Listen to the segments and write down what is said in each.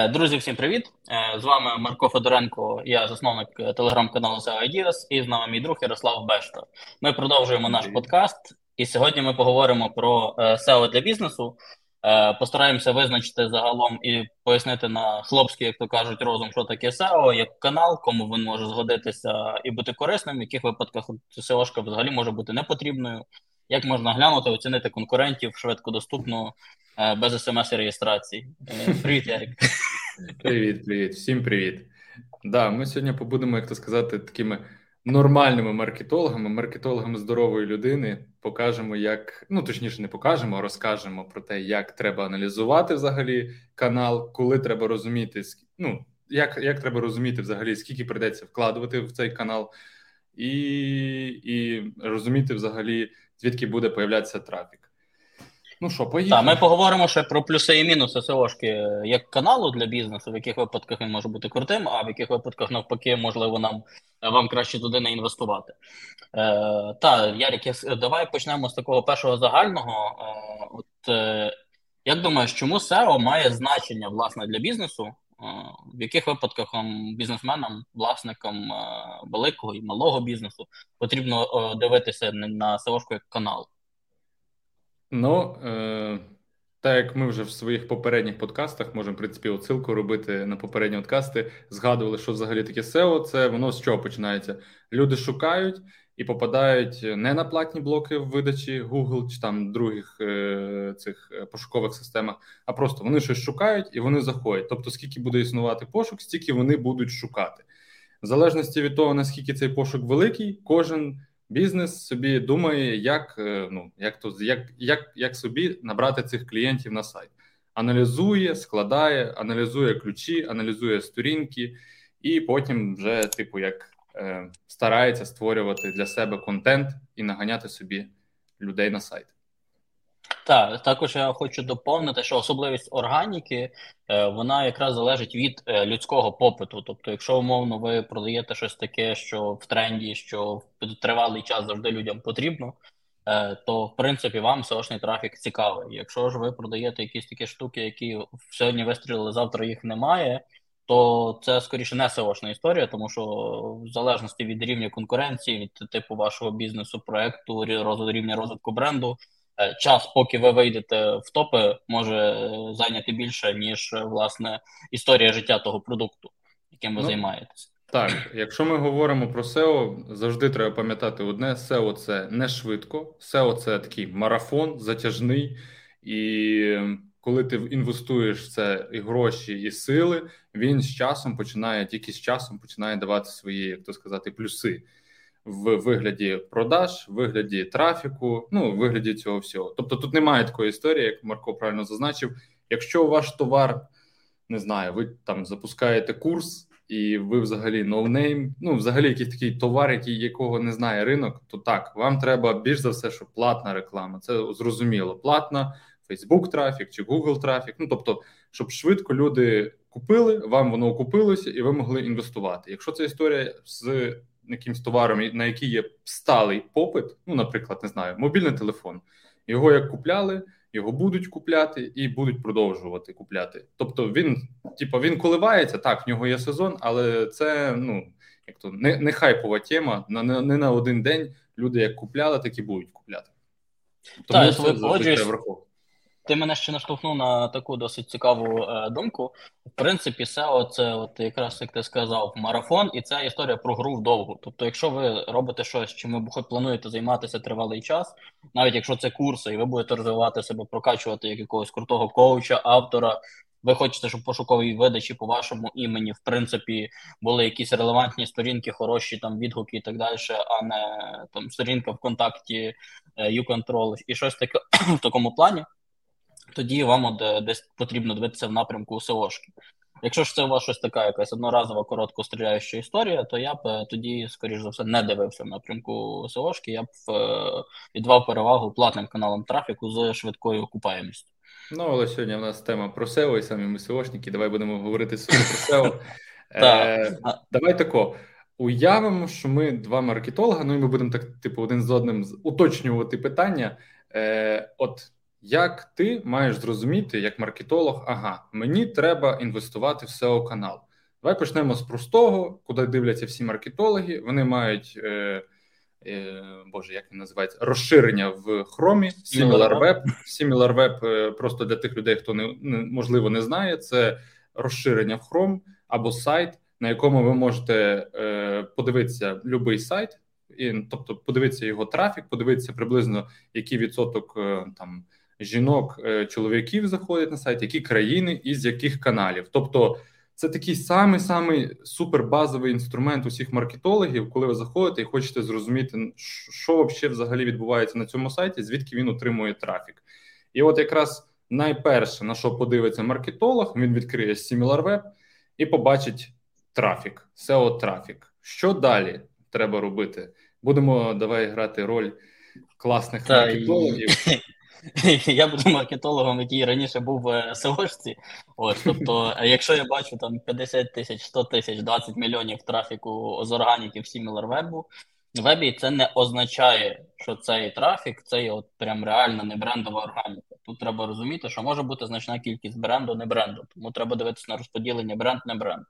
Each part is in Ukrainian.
Е, друзі, всім привіт! Е, з вами Марко Федоренко, я засновник телеграм-каналу SEO Ideas, і з нами мій друг Ярослав Бешта. Ми продовжуємо наш подкаст, і сьогодні ми поговоримо про SEO для бізнесу. Постараємося визначити загалом і пояснити на хлопський, як то кажуть, розум, що таке SEO, як канал, кому він може згодитися і бути корисним, в яких випадках SEO-шка взагалі може бути непотрібною. Як можна глянути, оцінити конкурентів швидко доступно Е, без смс-реєстрації. Е, привіт, Ярик. Привіт, привіт, всім привіт. Да, ми сьогодні побудемо, як то сказати, такими нормальними маркетологами, маркетологами здорової людини. Покажемо, як ну точніше, не покажемо, а розкажемо про те, як треба аналізувати взагалі канал, коли треба розуміти, ну як як треба розуміти взагалі, скільки придеться вкладувати в цей канал, і, і розуміти взагалі, звідки буде появлятися трафік. Ну що, поїхали. Так, Ми поговоримо ще про плюси і мінуси СОшки як каналу для бізнесу, в яких випадках він може бути крутим, а в яких випадках, навпаки, можливо, нам вам краще туди не інвестувати. Е, Та, Ярик, давай почнемо з такого першого загального. Е, от е, Як думаєш, чому SEO має значення власне для бізнесу? Е, в яких випадках вам, бізнесменам, власникам е, великого і малого бізнесу потрібно е, дивитися на SEO як канал? Ну, е, так як ми вже в своїх попередніх подкастах можемо, в принципі, отсилку робити на попередні подкасти, згадували, що взагалі таке SEO, це воно з чого починається? Люди шукають і попадають не на платні блоки в видачі Google чи там других е, цих е, пошукових системах, а просто вони щось шукають і вони заходять. Тобто, скільки буде існувати пошук, стільки вони будуть шукати. В залежності від того, наскільки цей пошук великий, кожен бізнес собі думає, як е, ну як то як, як, як собі набрати цих клієнтів на сайт. Аналізує, складає, аналізує ключі, аналізує сторінки, і потім вже, типу, як е, старається створювати для себе контент і наганяти собі людей на сайт. Так, також я хочу доповнити, що особливість органіки е, вона якраз залежить від е, людського попиту. Тобто, якщо умовно ви продаєте щось таке, що в тренді, що в тривалий час завжди людям потрібно, е, то в принципі вам SEO-шний трафік цікавий. Якщо ж ви продаєте якісь такі штуки, які сьогодні вистрілили, завтра їх немає. То це скоріше не SEO-шна історія, тому що в залежності від рівня конкуренції, від типу вашого бізнесу, проекту, рівня розвитку бренду, час, поки ви вийдете в топи, може е, зайняти більше, ніж е, власне історія життя того продукту, яким ви ну, займаєтесь. Так, якщо ми говоримо про SEO, завжди треба пам'ятати одне: SEO – це не швидко, SEO – це такий марафон, затяжний, і коли ти інвестуєш в це і гроші, і сили, він з часом починає тільки з часом починає давати свої, як то сказати, плюси в вигляді продаж, в вигляді трафіку, ну в вигляді цього всього. Тобто тут немає такої історії, як Марко правильно зазначив. Якщо ваш товар не знаю, ви там запускаєте курс. І ви взагалі no name, ну взагалі якийсь такий товар, який якого не знає ринок, то так вам треба більш за все, що платна реклама. Це зрозуміло. Платна Facebook трафік чи Google трафік. Ну тобто, щоб швидко люди купили, вам воно окупилося, і ви могли інвестувати. Якщо це історія з якимсь товаром, на який є сталий попит, ну, наприклад, не знаю, мобільний телефон. Його як купляли, його будуть купляти і будуть продовжувати купляти. Тобто він, типу, він коливається, так, в нього є сезон, але це ну як то не не хайпова тема. На не, не на один день люди як купляли, так і будуть купляти. Тому так, це завжди треба враховувати. Ти мене ще наштовхнув на таку досить цікаву е, думку. В принципі, SEO – це от якраз як ти сказав, марафон, і це історія про гру вдовгу. Тобто, якщо ви робите щось, чим ви плануєте займатися тривалий час, навіть якщо це курси, і ви будете розвивати себе, прокачувати як якогось крутого коуча, автора. Ви хочете, щоб пошукові видачі по вашому імені, в принципі, були якісь релевантні сторінки, хороші там відгуки і так далі, а не там сторінка ВКонтакті, YouControl і щось таке в такому плані тоді вам от е, десь потрібно дивитися в напрямку СОшки. Якщо ж це у вас щось така якась одноразова короткостріляюча історія, то я б е, тоді, скоріш за все, не дивився в напрямку СОшки, я б е, віддавав перевагу платним каналам трафіку з швидкою окупаємістю. Ну, але сьогодні в нас тема про SEO і самі ми СОшники. Давай будемо говорити про SEO. Давай тако. Уявимо, що ми два маркетолога, ну і ми будемо так, типу, один з одним уточнювати питання. От як ти маєш зрозуміти, як маркетолог, ага, мені треба інвестувати в SEO канал. Давай почнемо з простого, куди дивляться всі маркетологи. Вони мають е, е, Боже, як він називається розширення в хромі, SimilarWeb. SimilarWeb е, просто для тих людей, хто не, можливо не знає, це розширення в Chrome або сайт, на якому ви можете е, подивитися будь-який сайт, і, тобто подивитися його трафік, подивитися приблизно який відсоток е, там жінок, е, чоловіків заходять на сайт, які країни і з яких каналів. Тобто, це такий самий самий супербазовий інструмент усіх маркетологів, коли ви заходите і хочете зрозуміти, що взагалі відбувається на цьому сайті, звідки він отримує трафік. І от якраз найперше на що подивиться маркетолог, він відкриє SimilarWeb і побачить трафік, SEO трафік. Що далі треба робити? Будемо давай грати роль класних Та, маркетологів. Я буду маркетологом, який раніше був в СОшці. Ось, тобто, якщо я бачу там 50 тисяч, 100 тисяч, 20 мільйонів трафіку з органіки в SimilarWeb, вебі це не означає, що цей трафік це от прям реально не брендова органіка. Тут треба розуміти, що може бути значна кількість бренду, не бренду. Тому треба дивитися на розподілення бренд, не бренд,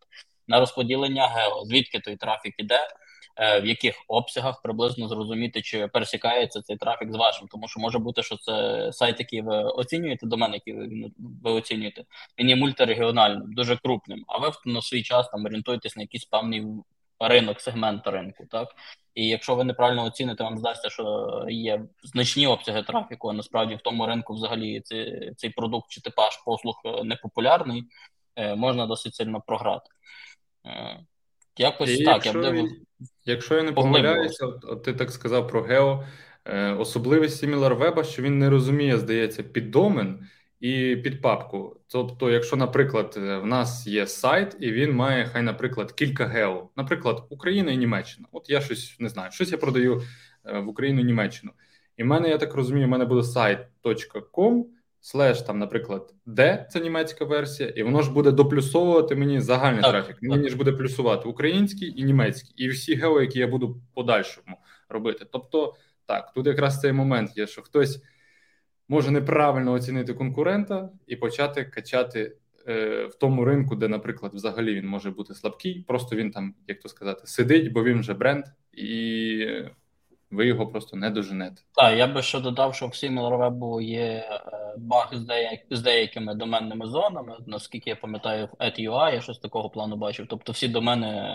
на розподілення гео, звідки той трафік іде. Е, в яких обсягах приблизно зрозуміти, чи пересікається цей трафік з вашим, тому що може бути, що це сайт, який ви оцінюєте, домен, який ви, ви оцінюєте, він є мультирегіональним, дуже крупним. А ви на свій час там орієнтуєтесь на якийсь певний ринок, сегмент ринку, так і якщо ви неправильно оціните, вам здасться, що є значні обсяги трафіку, а насправді в тому ринку взагалі цей, цей продукт чи типаж послуг е, непопулярний, е, можна досить сильно програти. Якось і так, якщо, я б Якщо я не помиляюся, от, ти так сказав про Гео, е, особливість SimilarWeb, що він не розуміє, здається, під домен і під папку. Тобто, якщо, наприклад, е, в нас є сайт, і він має, хай, наприклад, кілька гео, наприклад, Україна і Німеччина. От я щось не знаю, щось я продаю е, в Україну і Німеччину. І в мене, я так розумію, в мене буде сайт.com, слеш там, наприклад, де це німецька версія, і воно ж буде доплюсовувати мені загальний так, трафік. Мені ж буде плюсувати український і німецький, і всі гео, які я буду подальшому робити. Тобто, так, тут якраз цей момент є, що хтось може неправильно оцінити конкурента і почати качати. Е, в тому ринку, де, наприклад, взагалі він може бути слабкий, просто він там, як то сказати, сидить, бо він вже бренд, і ви його просто не доженете. Так, я би ще додав, що в SimilarWeb є е, баг з, деяк, з деякими доменними зонами. Наскільки я пам'ятаю, в AdUI я щось такого плану бачив. Тобто всі домени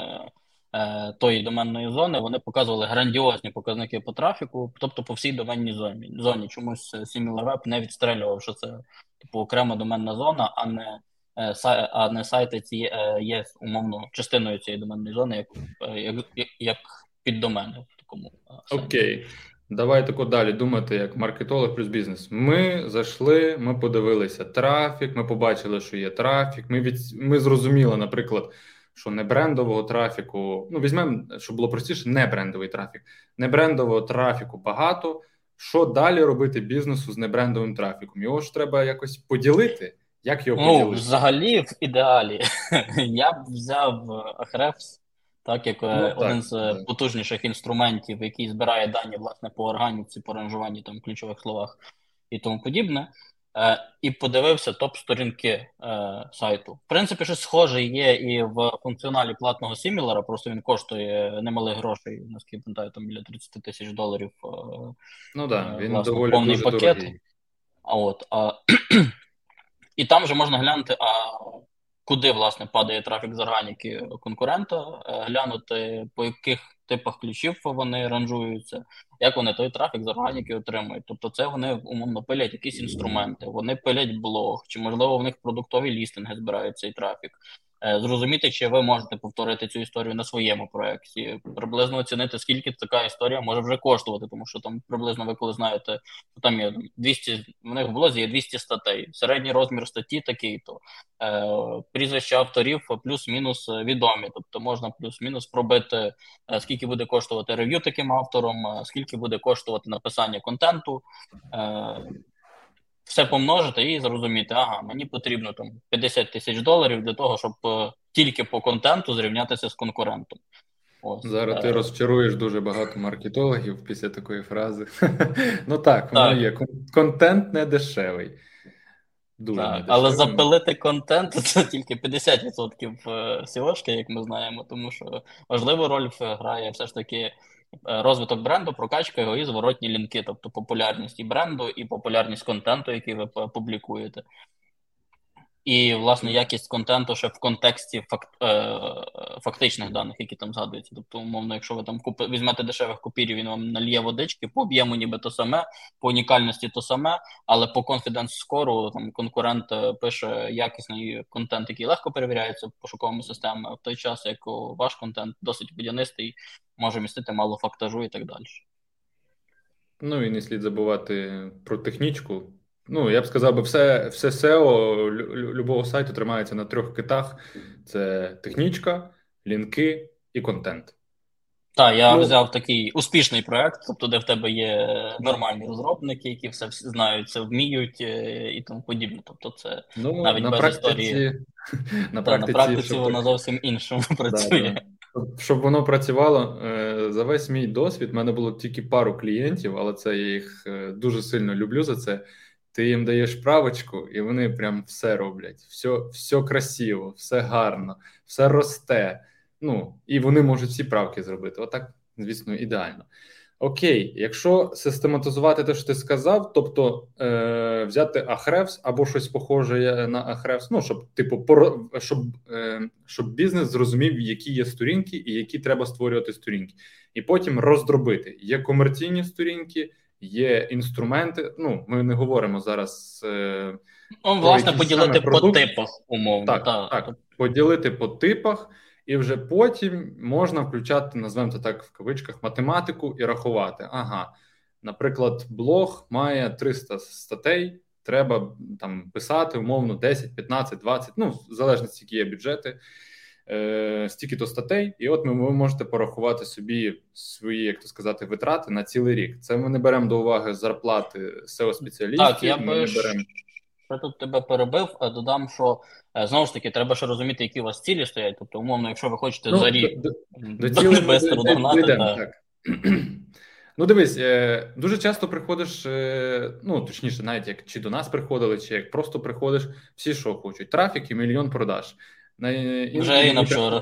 е, тої доменної зони вони показували грандіозні показники по трафіку, тобто по всій доменній зоні. зоні. Чомусь SimilarWeb не відстрелював, що це типу окрема доменна зона, а не е, а не сайти ці є умовно частиною цієї доменної зони, як як, як піддомени такому. Окей. Давай тако далі думати, як маркетолог плюс бізнес. Ми зайшли, ми подивилися трафік, ми побачили, що є трафік. Ми від... ми зрозуміли, наприклад, що не брендового трафіку. Ну, візьмемо, щоб було простіше, не брендовий трафік. Не брендового трафіку багато. Що далі робити бізнесу з небрендовим трафіком? Його ж треба якось поділити. Як його ну, поділити? Взагалі, в ідеалі, я б взяв Ahrefs так як е, ну, один так, з так. потужніших інструментів, який збирає дані власне по органіці, по ранжуванні там ключових словах і тому подібне. Е, І подивився топ-сторінки е, сайту. В принципі, щось схоже є і в функціоналі платного сімілера, просто він коштує немалих грошей, наскільки пам'ятаю, там біля 30 тисяч доларів. Е, ну е, він власне, доволі повний дуже пакет. Дорогий. А от а, і там вже можна глянути, а куди власне падає трафік з органіки конкурента, е, глянути по яких типах ключів вони ранжуються, як вони той трафік з органіки отримують. Тобто, це вони умовно пилять якісь інструменти, вони пилять блог, чи можливо в них продуктові лістинги збирають цей трафік. Е, зрозуміти, чи ви можете повторити цю історію на своєму проєкті, приблизно оцінити, скільки така історія може вже коштувати, тому що там приблизно ви коли знаєте, що там є 200, в них в блозі є 200 статей. Середній розмір статті такий, то е, прізвища авторів плюс-мінус відомі. Тобто можна плюс-мінус пробити, е, скільки буде коштувати рев'ю таким автором, е, скільки буде коштувати написання контенту. Е, все помножити і зрозуміти, ага, мені потрібно там 50 тисяч доларів для того, щоб е, тільки по контенту зрівнятися з конкурентом. Ось, Зараз ти розчаруєш дуже багато маркетологів після такої фрази. Ну так, воно є. Контент не дешевий. Дуже так, Але запилити контент це тільки 50% SEO-шки, як ми знаємо, тому що важливу роль грає все ж таки е, розвиток бренду, прокачка його і зворотні лінки, тобто популярність і бренду, і популярність контенту, який ви публікуєте. І, власне, якість контенту ще в контексті факт, е, фактичних даних, які там згадуються. Тобто, умовно, якщо ви там купи, візьмете дешевих копірів, він вам нальє водички, по об'єму ніби то саме, по унікальності то саме, але по confidence скору там конкурент е, пише якісний контент, який легко перевіряється пошуковими системами, в той час, як ваш контент досить будянистий, може містити мало фактажу і так далі. Ну і не слід забувати про технічку. Ну, я б сказав, би, все все SEO любого сайту тримається на трьох китах: це технічка, лінки і контент. Так, я ну, взяв такий успішний проект, тобто, де в тебе є нормальні розробники, які все знають, це вміють е, і тому подібне. Тобто, це ну, навіть на без практиці, історії. На практиці, на практиці щоб... воно зовсім іншому працює. Да, да. Щоб воно працювало е, за весь мій досвід, в мене було тільки пару клієнтів, але це я їх е, дуже сильно люблю за це. Ти їм даєш правочку, і вони прям все роблять. Все все красиво, все гарно, все росте. Ну і вони можуть всі правки зробити. Отак, звісно, ідеально. Окей, якщо систематизувати те, що ти сказав, тобто е, взяти Ahrefs або щось похоже на Ahrefs, ну щоб типу пор, щоб е, щоб бізнес зрозумів, які є сторінки і які треба створювати сторінки, і потім роздробити. Є комерційні сторінки є інструменти. Ну, ми не говоримо зараз. Е, ну, власне, поділити по типах умовно. Так, так, так, поділити по типах, і вже потім можна включати, назвемо це так в кавичках, математику і рахувати. Ага, наприклад, блог має 300 статей. Треба там писати умовно 10, 15, 20, ну в залежності, які є бюджети е, стільки-то статей, і от ми ви можете порахувати собі свої, як то сказати, витрати на цілий рік. Це ми не беремо до уваги зарплати seo спеціалістів. Так, я би беремо. Що тут тебе перебив, додам, що е, знову ж таки треба ще розуміти, які у вас цілі стоять. Тобто, умовно, якщо ви хочете ну, за рік до, до, до цілих швидко догнати, так. Ну, дивись, е, дуже часто приходиш, ну точніше, навіть як чи до нас приходили, чи як просто приходиш, всі що хочуть: трафік і мільйон продаж. Вже і на вчора.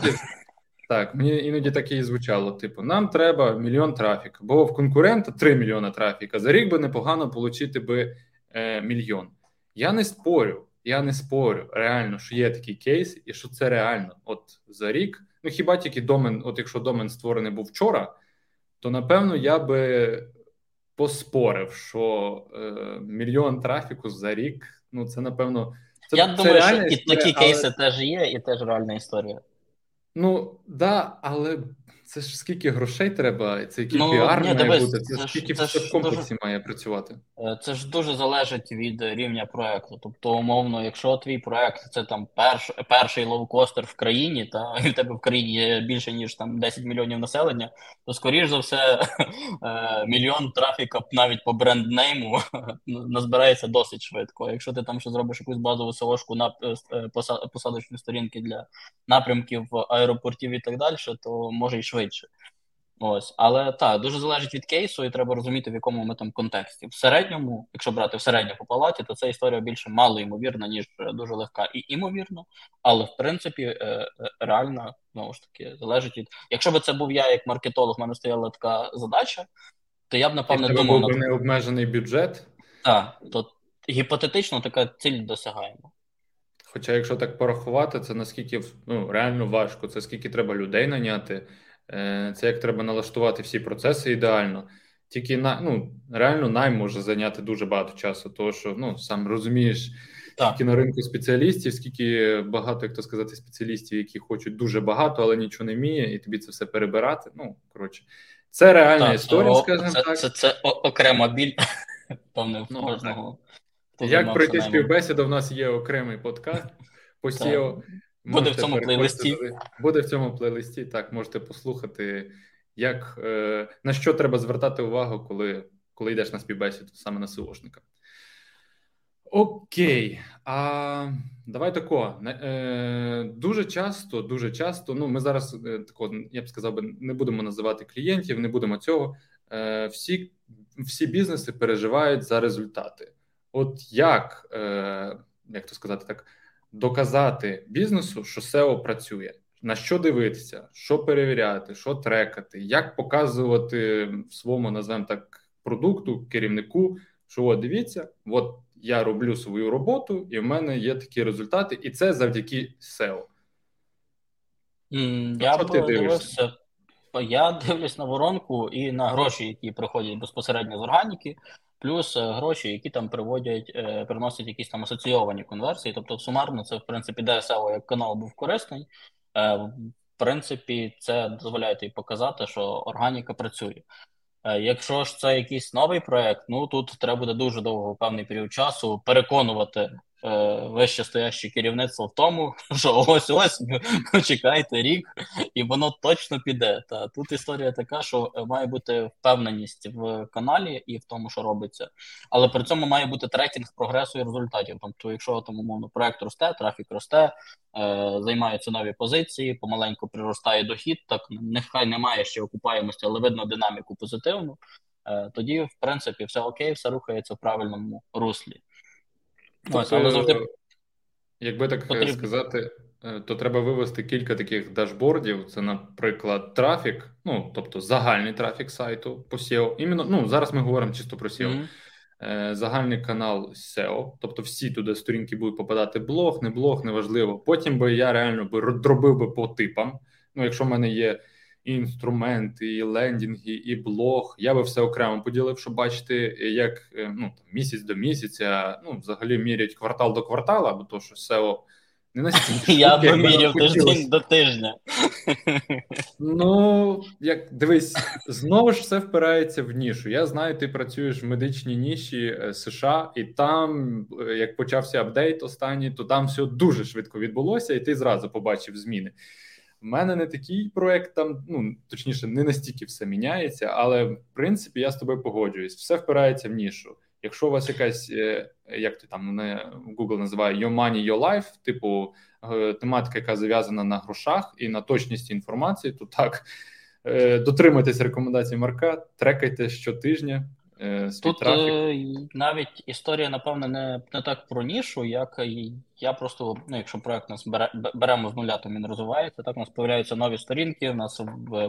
Так, мені іноді таке і звучало: типу, нам треба мільйон трафік, бо в конкурента 3 мільйона трафіка. За рік би непогано отримати би е, мільйон. Я не спорю, я не спорю реально, що є такий кейс, і що це реально. От за рік, ну хіба тільки домен, от якщо домен створений був вчора, то напевно я би поспорив, що е, мільйон трафіку за рік, ну це напевно. Це, Я це думаю, що і такі але... кейси теж є, і теж реальна історія. Ну, да, але це ж скільки грошей треба, це який ну, піар ні, має дивись, бути, це, це скільки це все в комплексі дуже, має працювати. Е, це ж дуже залежить від рівня проекту. Тобто, умовно, якщо твій проект це там перш, перший лоукостер в країні, та і в тебе в країні є більше ніж там 10 мільйонів населення, то скоріш за все е, мільйон трафіка навіть по бренднейму назбирається досить швидко. Якщо ти там ще зробиш якусь базову селошку на е, посадочні сторінки для напрямків аеропортів і так далі, то може й швидше. Ось, але так, дуже залежить від кейсу, і треба розуміти, в якому ми там контексті. В середньому, якщо брати в середньо по палаті, то ця історія більше мало ймовірна, ніж дуже легка і імовірно, але в принципі е, е, реально знову ж таки залежить від. Якщо б це був я як маркетолог, в мене стояла така задача, то я б напевне думав. був би обмежений бюджет. Так, то гіпотетично така ціль досягаємо. Хоча, якщо так порахувати, це наскільки ну, реально важко, це скільки треба людей наняти, це як треба налаштувати всі процеси ідеально. Тільки на ну реально найм може зайняти дуже багато часу, тому що ну сам розумієш, так. скільки на ринку спеціалістів, скільки багато, як то сказати, спеціалістів, які хочуть дуже багато, але нічого не вміє, і тобі це все перебирати. Ну коротше, це реальна так, історія, скажімо це, так. Це це, це окрема біль, певне, ну, кожного. Як пройти співбесіду? В нас є окремий подкаст. по SEO. Буде в цьому плейлисті. Буде в цьому плейлисті. Так, можете послухати, як е, на що треба звертати увагу, коли коли йдеш на співбесіду саме на SEOшника. Окей. А давай тако. Е, дуже часто, дуже часто. Ну, ми зараз е, тако, я б сказав, би, не будемо називати клієнтів, не будемо цього. Е, всі всі бізнеси переживають за результати. От як, як то сказати, так доказати бізнесу, що SEO працює, на що дивитися, що перевіряти, що трекати, як показувати своєму назвемо так продукту, керівнику, що от дивіться, от я роблю свою роботу, і в мене є такі результати, і це завдяки SEO. Mm, я ти дивишся? Я дивлюсь на воронку і на гроші, які приходять безпосередньо з органіки, плюс е, гроші, які там приводять, е, приносять якісь там асоційовані конверсії. Тобто, сумарно, це в принципі SEO як канал був корисний. Е, в принципі, це дозволяє тобі показати, що органіка працює. Якщо ж це якийсь новий проект, ну тут треба буде дуже довго певний період часу переконувати вище стояще керівництво в тому, що ось ось почекайте рік, і воно точно піде. Та тут історія така, що має бути впевненість в каналі і в тому, що робиться, але при цьому має бути трекінг прогресу і результатів. Тобто, якщо там умовно проект росте, трафік росте, е, займаються нові позиції, помаленьку приростає дохід. Так нехай немає ще окупаємості, але видно динаміку позитивну. Е, тоді, в принципі, все окей, все рухається в правильному руслі. Тобто, але завжди якби так потрібно. сказати, е, то треба вивести кілька таких дашбордів. Це, наприклад, трафік, ну тобто загальний трафік сайту по SEO. Іменно ну зараз ми говоримо чисто про SEO. Mm-hmm. Загальний канал SEO, тобто всі туди сторінки будуть попадати блог, не блог, неважливо. Потім би я реально би дробив би по типам. Ну, якщо в мене є і інструменти, і лендінги, і блог. Я би все окремо поділив, щоб бачити, як е, ну там місяць до місяця, ну взагалі мірять квартал до квартала, бо то що SEO не настільки. Я би міряв тиждень до тижня. Ну, як дивись, знову ж все впирається в нішу. Я знаю, ти працюєш в медичній ніші е, США, і там, е, як почався апдейт останній, то там все дуже швидко відбулося, і ти зразу побачив зміни. У мене не такий проект, там ну точніше, не настільки все міняється, але в принципі я з тобою погоджуюсь. Все впирається в нішу. Якщо у вас якась, е, як ти там не Google називає Your Money, Your Life, типу е, тематика, яка зав'язана на грошах і на точності інформації, то так е, дотримуйтесь рекомендацій Марка, трекайте щотижня. Е, Тут трафік. навіть історія, напевно, не не так про нішу, як я просто, ну, якщо проект нас бере, беремо з нуля, то він розвивається. Так у нас появляються нові сторінки, у нас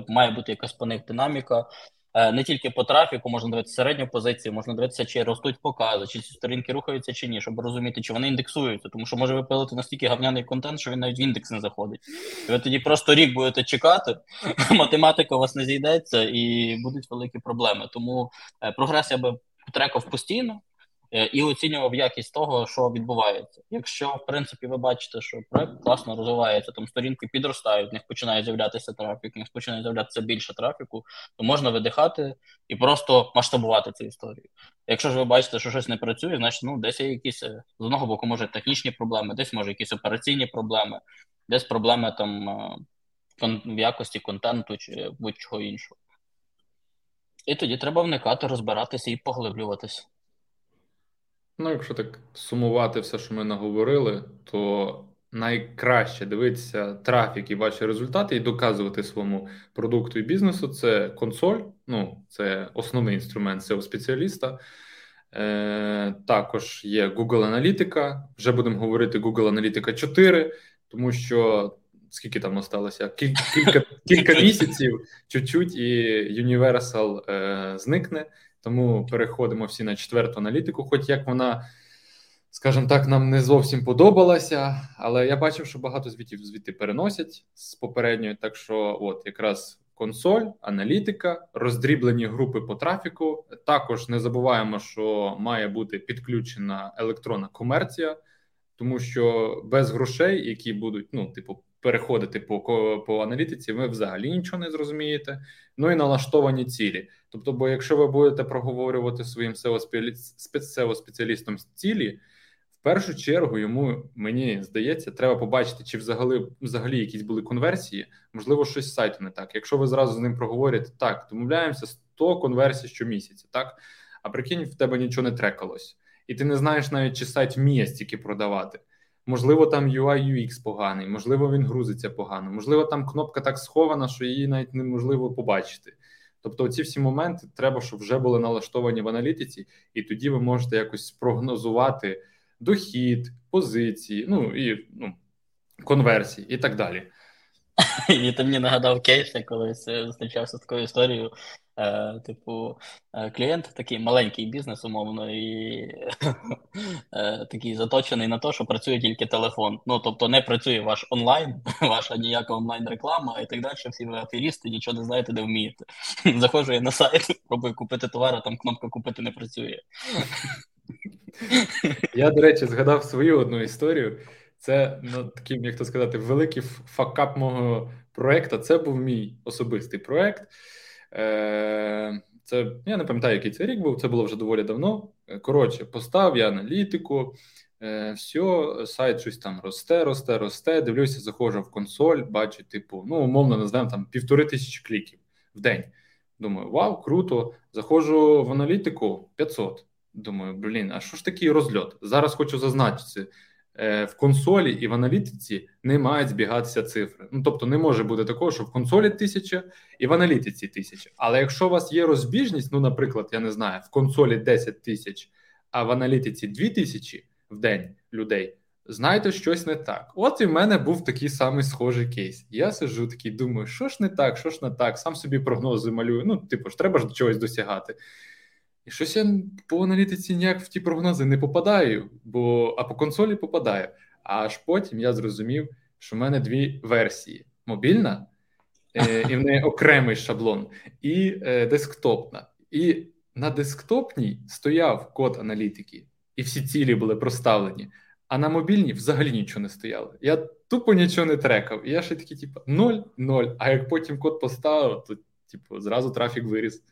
має бути якась по них динаміка. Е, не тільки по трафіку, можна дивитися середню позицію, можна дивитися, чи ростуть покази, чи ці сторінки рухаються чи ні, щоб розуміти, чи вони індексуються, тому що може випилити настільки гавняний контент, що він навіть в індекс не заходить. І ви тоді просто рік будете чекати, математика у вас не зійдеться і будуть великі проблеми. Тому е, прогрес я би трекав постійно. Е, і оцінював якість того, що відбувається. Якщо в принципі ви бачите, що проект класно розвивається, там сторінки підростають, в них починає з'являтися трафік, в них починає з'являтися більше трафіку, то можна видихати і просто масштабувати цю історію. Якщо ж ви бачите, що щось не працює, значить ну десь є якісь е, з одного боку, може технічні проблеми, десь може якісь операційні проблеми, десь проблеми там е, в якості контенту чи будь-чого іншого. І тоді треба вникати, розбиратися і поглиблюватись. Ну, якщо так сумувати все, що ми наговорили, то найкраще дивитися трафік і ваші результати і доказувати своєму продукту і бізнесу це консоль. Ну, це основний інструмент seo спеціаліста. Е, Також є Google Аналітика. Вже будемо говорити Google Аналітика 4, тому що скільки там осталося? Кілька кілька місяців, чуть-чуть, і Universal е, зникне. Тому переходимо всі на четверту аналітику, хоч як вона, скажімо так, нам не зовсім подобалася, але я бачив, що багато звітів звідти переносять з попередньої. Так що, от якраз консоль, аналітика, роздріблені групи по трафіку. Також не забуваємо, що має бути підключена електронна комерція, тому що без грошей, які будуть, ну, типу, переходити по по аналітиці, ви взагалі нічого не зрозумієте. Ну і налаштовані цілі. Тобто, бо якщо ви будете проговорювати своїм SEO спеціалістом цілі, в першу чергу йому мені здається, треба побачити, чи взагалі взагалі якісь були конверсії, можливо, щось з сайту не так. Якщо ви зразу з ним проговорите, так домовляємося 100 конверсій щомісяця, так а прикинь, в тебе нічого не трекалось. і ти не знаєш навіть, чи сайт вміє стільки продавати. Можливо, там UI UX поганий, можливо, він грузиться погано, можливо, там кнопка так схована, що її навіть неможливо побачити. Тобто, ці всі моменти треба, щоб вже були налаштовані в аналітиці, і тоді ви можете якось спрогнозувати дохід, позиції, ну і ну, конверсії і так далі. І ти мені нагадав кейс, я колись е, зустрічався з такою історією. Е, Типу, е, клієнт такий маленький бізнес, умовно, і е, такий заточений на те, що працює тільки телефон. Ну, тобто не працює ваш онлайн, ваша ніяка онлайн-реклама і так далі. Всі ви аферісти, нічого не знаєте, де вмієте. Заходжу я на сайт, пробую купити товар, а там кнопка купити не працює. Я, до речі, згадав свою одну історію. Це ну, таким, як то сказати, великий факап мого проекту. Це був мій особистий проект. Е, Це я не пам'ятаю, який це рік був. Це було вже доволі давно. Коротше, постав я аналітику, е, все, сайт щось там росте, росте, росте. Дивлюся, заходжу в консоль, бачу, типу, ну умовно називаємо там півтори тисячі кліків в день. Думаю, вау, круто! Заходжу в аналітику 500. Думаю, блін, а що ж такий розльот? Зараз хочу зазначити. Е, в консолі і в аналітиці не мають збігатися цифри. Ну тобто, не може бути такого, що в консолі тисяча і в аналітиці тисяча. Але якщо у вас є розбіжність, ну, наприклад, я не знаю, в консолі 10 тисяч, а в аналітиці 2 тисячі в день людей, знаєте, щось не так. От і в мене був такий самий схожий кейс. Я сижу такий, думаю, що ж не так, що ж не так, сам собі прогнози малюю. Ну, типу ж, треба ж чогось досягати. І щось я по аналітиці ніяк в ті прогнози не попадаю, бо а по консолі попадаю. А аж потім я зрозумів, що в мене дві версії: мобільна, е, і в неї окремий шаблон, і е, десктопна. І на десктопній стояв код аналітики, і всі цілі були проставлені. А на мобільній взагалі нічого не стояло. Я тупо нічого не трекав. І я ще такий, типу, 0-0. А як потім код поставив, то типу, зразу трафік виріс.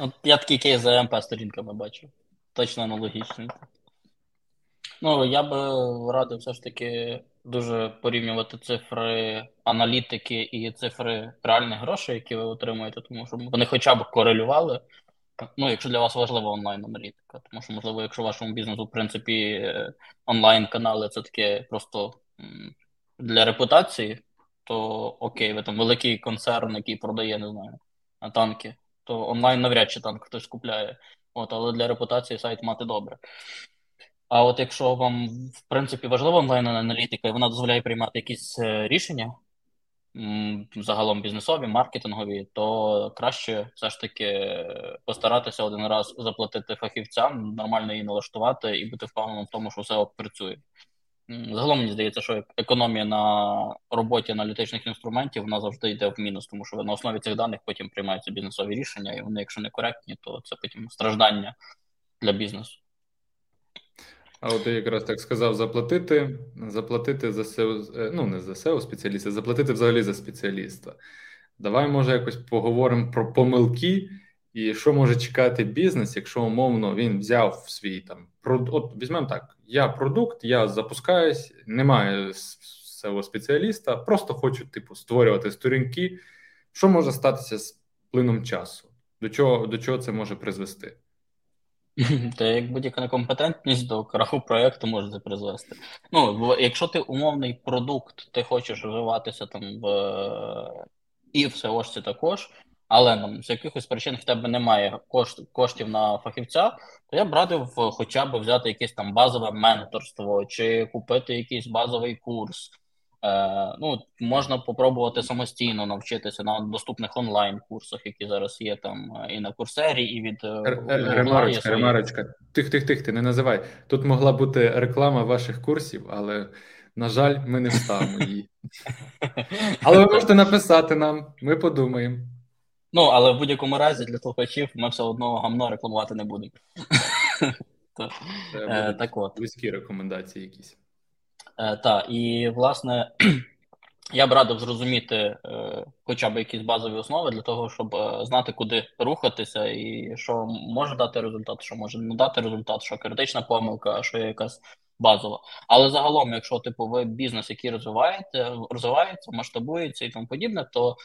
От Я такий кейс за МП сторінками бачу. Точно аналогічний. Ну, я би радив все ж таки дуже порівнювати цифри аналітики і цифри реальних грошей, які ви отримуєте, тому що вони хоча б корелювали. Ну, якщо для вас важлива онлайн-аналітика, тому що, можливо, якщо вашому бізнесу, в принципі, онлайн-канали це таке просто для репутації, то окей, ви там великий концерн, який продає, не знаю, танки то онлайн навряд чи там хтось купляє. От, Але для репутації сайт мати добре. А от якщо вам, в принципі, важлива онлайн-аналітика, і вона дозволяє приймати якісь е, рішення, загалом бізнесові, маркетингові, то краще все ж таки постаратися один раз заплатити фахівцям, нормально її налаштувати і бути впевненим в тому, що все працює. Загалом мені здається, що економія на роботі аналітичних інструментів вона завжди йде в мінус, тому що на основі цих даних потім приймаються бізнесові рішення, і вони, якщо не коректні, то це потім страждання для бізнесу. А от ти якраз так сказав: заплатити, заплатити за SEO, е, ну не за SEO спеціаліста, заплатити взагалі за спеціаліста. Давай, може, якось поговоримо про помилки. І що може чекати бізнес, якщо умовно він взяв свій там от візьмемо так: я продукт, я запускаюсь, немає свого спеціаліста, просто хочу типу створювати сторінки. Що може статися з плином часу? До чого до чого це може призвести? Та як будь-яка некомпетентність до краху проєкту може це призвести. Ну, якщо ти умовний продукт, ти хочеш розвиватися там в і в SEO також, але нам з якихось причин в тебе немає кошт, коштів на фахівця, то я б радив хоча б взяти якесь там базове менторство чи купити якийсь базовий курс. Е, Ну, Можна попробувати самостійно навчитися на доступних онлайн-курсах, які зараз є там е, і на курсері, і від е, ремарочка, ремарочка. Тих, тих, тих, ти не називай. Тут могла бути реклама ваших курсів, але на жаль, ми не вставимо її. Але ви можете написати нам, ми подумаємо. Ну, але в будь-якому разі для слухачів ми все одно гамно рекламувати не будемо. Е, так от. Близькі рекомендації якісь. Е, так, і власне. Я б радив зрозуміти е, хоча б якісь базові основи для того, щоб е, знати, куди рухатися, і що може дати результат, що може не дати результат, що критична помилка, що є якась базова. Але загалом, якщо типу ви бізнес, який розвиваєте, розвивається, масштабується і тому подібне, то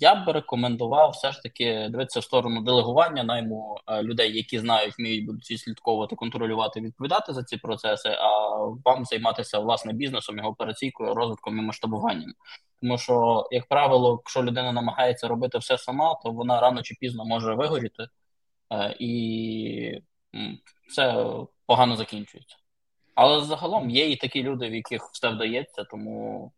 Я б рекомендував все ж таки дивитися в сторону делегування найму людей, які знають, вміють будуть слідковувати, контролювати, відповідати за ці процеси. А вам займатися власне бізнесом, його операційкою, розвитком і масштабуванням. Тому що, як правило, якщо людина намагається робити все сама, то вона рано чи пізно може вигоріти, і все погано закінчується. Але загалом є і такі люди, в яких все вдається, тому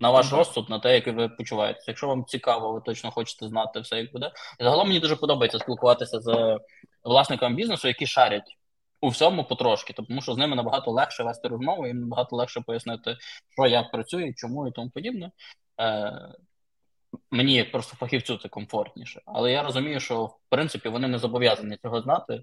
на ваш розсуд, на те, як ви почуваєтеся. Якщо вам цікаво, ви точно хочете знати все, як буде. І загалом мені дуже подобається спілкуватися з власниками бізнесу, які шарять у всьому потрошки, тому що з ними набагато легше вести розмову, їм набагато легше пояснити, що як працює, чому і тому подібне. Е, Мені як просто фахівцю це комфортніше. Але я розумію, що в принципі вони не зобов'язані цього знати.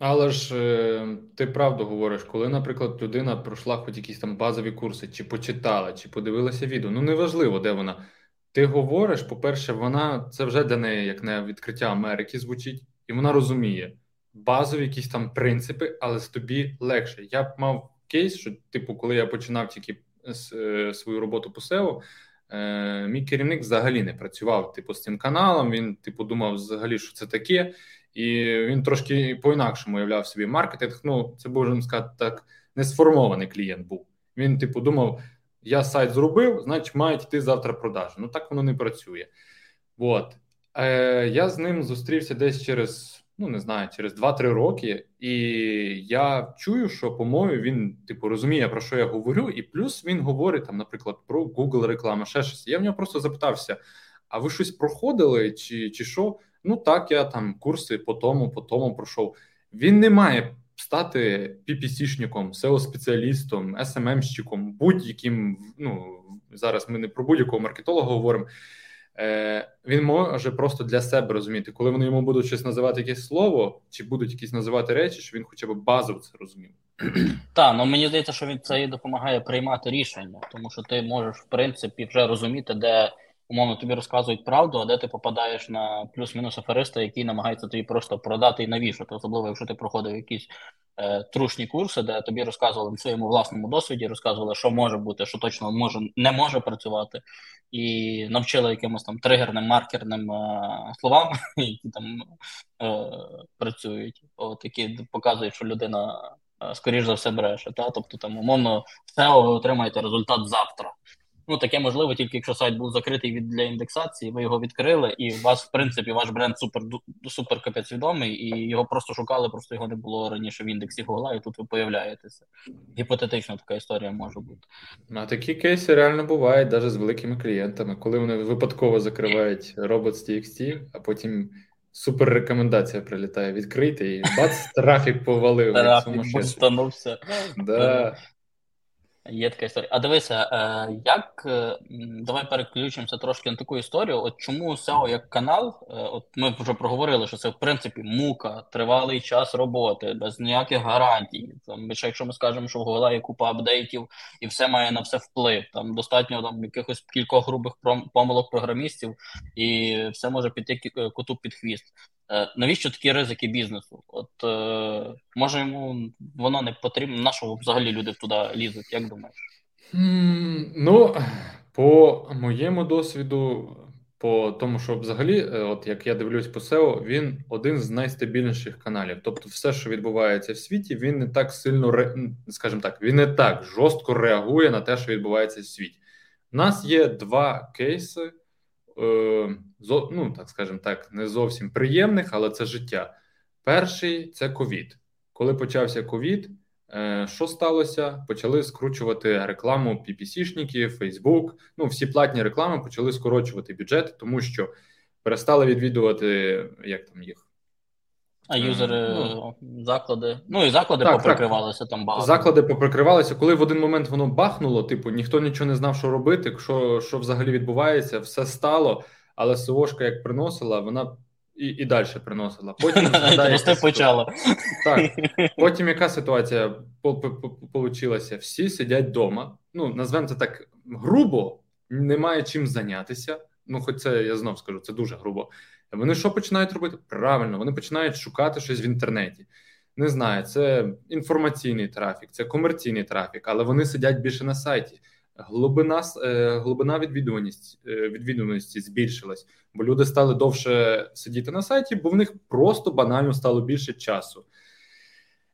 Е, але ж е, ти правду говориш, коли, наприклад, людина пройшла хоч якісь там базові курси, чи почитала, чи подивилася відео, ну неважливо, де вона. Ти говориш, по-перше, вона це вже для неї як не відкриття Америки звучить, і вона розуміє базові якісь там принципи, але з тобі легше. Я б мав кейс, що, типу, коли я починав тільки е, свою роботу по SEO, е, мій керівник взагалі не працював типу з цим каналом. Він, типу, думав взагалі, що це таке. І він трошки по-інакшому уявляв собі маркетинг. Ну, це можна сказати так, не сформований клієнт був. Він, типу, думав: я сайт зробив, значить, мають йти завтра продажі. Ну так воно не працює. От. Е, Я з ним зустрівся десь через, ну не знаю, через 2-3 роки, і я чую, що по мові він, типу, розуміє, про що я говорю, і плюс він говорить, там, наприклад, про Google рекламу, ще щось. Я в нього просто запитався: а ви щось проходили, чи, чи що? Ну так, я там курси по тому, по тому пройшов. Він не має стати PPC-шником, SEO-спеціалістом, SMM-щиком, будь-яким. Ну зараз ми не про будь-якого маркетолога говоримо. Е, Він може просто для себе розуміти, коли вони йому будуть щось називати якесь слово, чи будуть якісь називати речі, що він хоча б базово це розумів. Так, ну мені здається, що він це і допомагає приймати рішення, тому що ти можеш в принципі вже розуміти, де умовно тобі розказують правду, а де ти попадаєш на плюс-мінус афериста, який намагається тобі просто продати і навішати, особливо якщо ти проходив якісь е, трушні курси, де тобі розказували на своєму власному досвіді, розказували, що може бути, що точно може не може працювати, і навчили якимось там тригерним маркерним е, словам, які там е, працюють, от які показують, що людина. Е, скоріш за все бреше, та тобто там умовно SEO ви отримаєте результат завтра. Ну, таке можливо, тільки якщо сайт був закритий від для індексації, ви його відкрили, і у вас, в принципі, ваш бренд супер супер капець відомий, і його просто шукали, просто його не було раніше в індексі Гугла, і тут ви появляєтеся. Гіпотетично така історія може бути. А такі кейси реально бувають навіть з великими клієнтами, коли вони випадково закривають робот з TXT, а потім. Супер рекомендація прилітає відкрити і бац, трафік повалив. Трафік бустанувся. Да. Є така історія. А дивися, е, як е, давай переключимося трошки на таку історію. От чому SEO як канал? Е, от ми вже проговорили, що це в принципі мука, тривалий час роботи, без ніяких гарантій. Там, ще якщо ми скажемо, що в Google є купа апдейтів і все має на все вплив. Там достатньо там якихось кількох грубих помилок програмістів, і все може піти коту під хвіст. Навіщо такі ризики бізнесу? От може йому воно не потрібно. На що взагалі люди туди лізуть? Як думаєш? Ну по моєму досвіду, по тому, що взагалі, е, от як я дивлюсь по SEO, він один з найстабільніших каналів. Тобто, все, що відбувається в світі, він не так сильно скажімо так, він не так жорстко реагує на те, що відбувається в світі. У нас є два кейси е, ну так скажемо так, не зовсім приємних, але це життя. Перший це ковід. Коли почався ковід, що сталося? Почали скручувати рекламу PPC-шників, Facebook, Ну, всі платні реклами почали скорочувати бюджет, тому що перестали відвідувати як там їх. А юзери ну, заклади. Ну і заклади так, поприкривалися так. там багато. Заклади поприкривалися. Коли в один момент воно бахнуло, типу, ніхто нічого не знав, що робити, що що взагалі відбувається, все стало, але СОшка як приносила, вона і і далі приносила. Потім почала. Так. Потім яка ситуація получилася? Всі сидять вдома. Ну, назвемо це так грубо, немає чим зайнятися. Ну, хоч це я знов скажу, це дуже грубо. Вони що починають робити? Правильно, вони починають шукати щось в інтернеті. Не знаю, це інформаційний трафік, це комерційний трафік, але вони сидять більше на сайті. Глибина е, глибина відвідуваності е, відвідуваності збільшилась, бо люди стали довше сидіти на сайті, бо в них просто банально стало більше часу.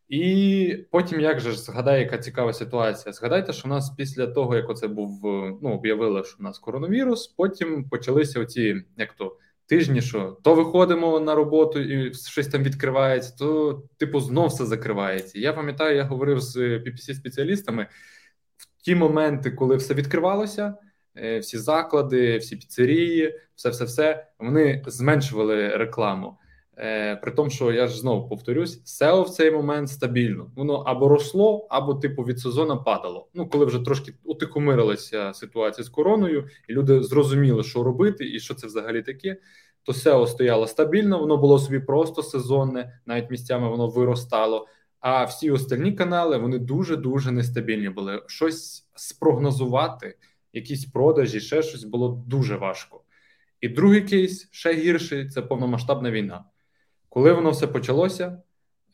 І потім, як же ж згадає, яка цікава ситуація? Згадайте, що у нас після того, як оце був ну об'явили, що у нас коронавірус, потім почалися оці як то тижні, що то виходимо на роботу і щось там відкривається, то типу знов все закривається. Я пам'ятаю, я говорив з ppc спеціалістами в ті моменти, коли все відкривалося. Е, всі заклади, всі піцерії, все, все, все вони зменшували рекламу. Е, При тому, що я ж знову повторюсь, SEO в цей момент стабільно. Воно або росло, або типу від сезону падало. Ну, коли вже трошки утихомирилася ситуація з короною, і люди зрозуміли, що робити, і що це взагалі таке. То SEO стояло стабільно, воно було собі просто сезонне, навіть місцями воно виростало. А всі остальні канали вони дуже дуже нестабільні були. Щось спрогнозувати, якісь продажі, ще щось було дуже важко. І другий кейс ще гірший це повномасштабна війна. Коли воно все почалося,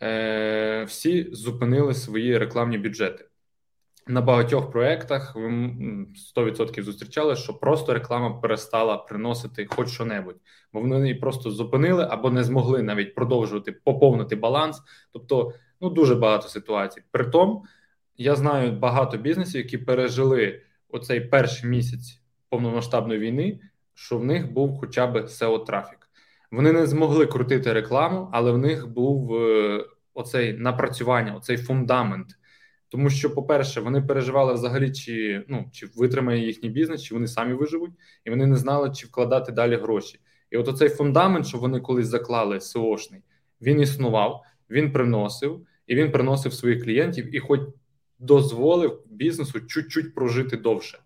е, всі зупинили свої рекламні бюджети. На багатьох проєктах ви 100% зустрічали, що просто реклама перестала приносити хоч що-небудь, бо вони просто зупинили або не змогли навіть продовжувати поповнити баланс. Тобто, ну дуже багато ситуацій. Притом, я знаю багато бізнесів, які пережили оцей перший місяць повномасштабної війни, що в них був хоча б SEO трафік. Вони не змогли крутити рекламу, але в них був е, оцей напрацювання, оцей фундамент. Тому що, по-перше, вони переживали взагалі, чи ну чи витримає їхній бізнес, чи вони самі виживуть, і вони не знали, чи вкладати далі гроші. І от оцей фундамент, що вони колись заклали СОшний, він існував, він приносив, і він приносив своїх клієнтів, і хоч дозволив бізнесу чуть-чуть прожити довше.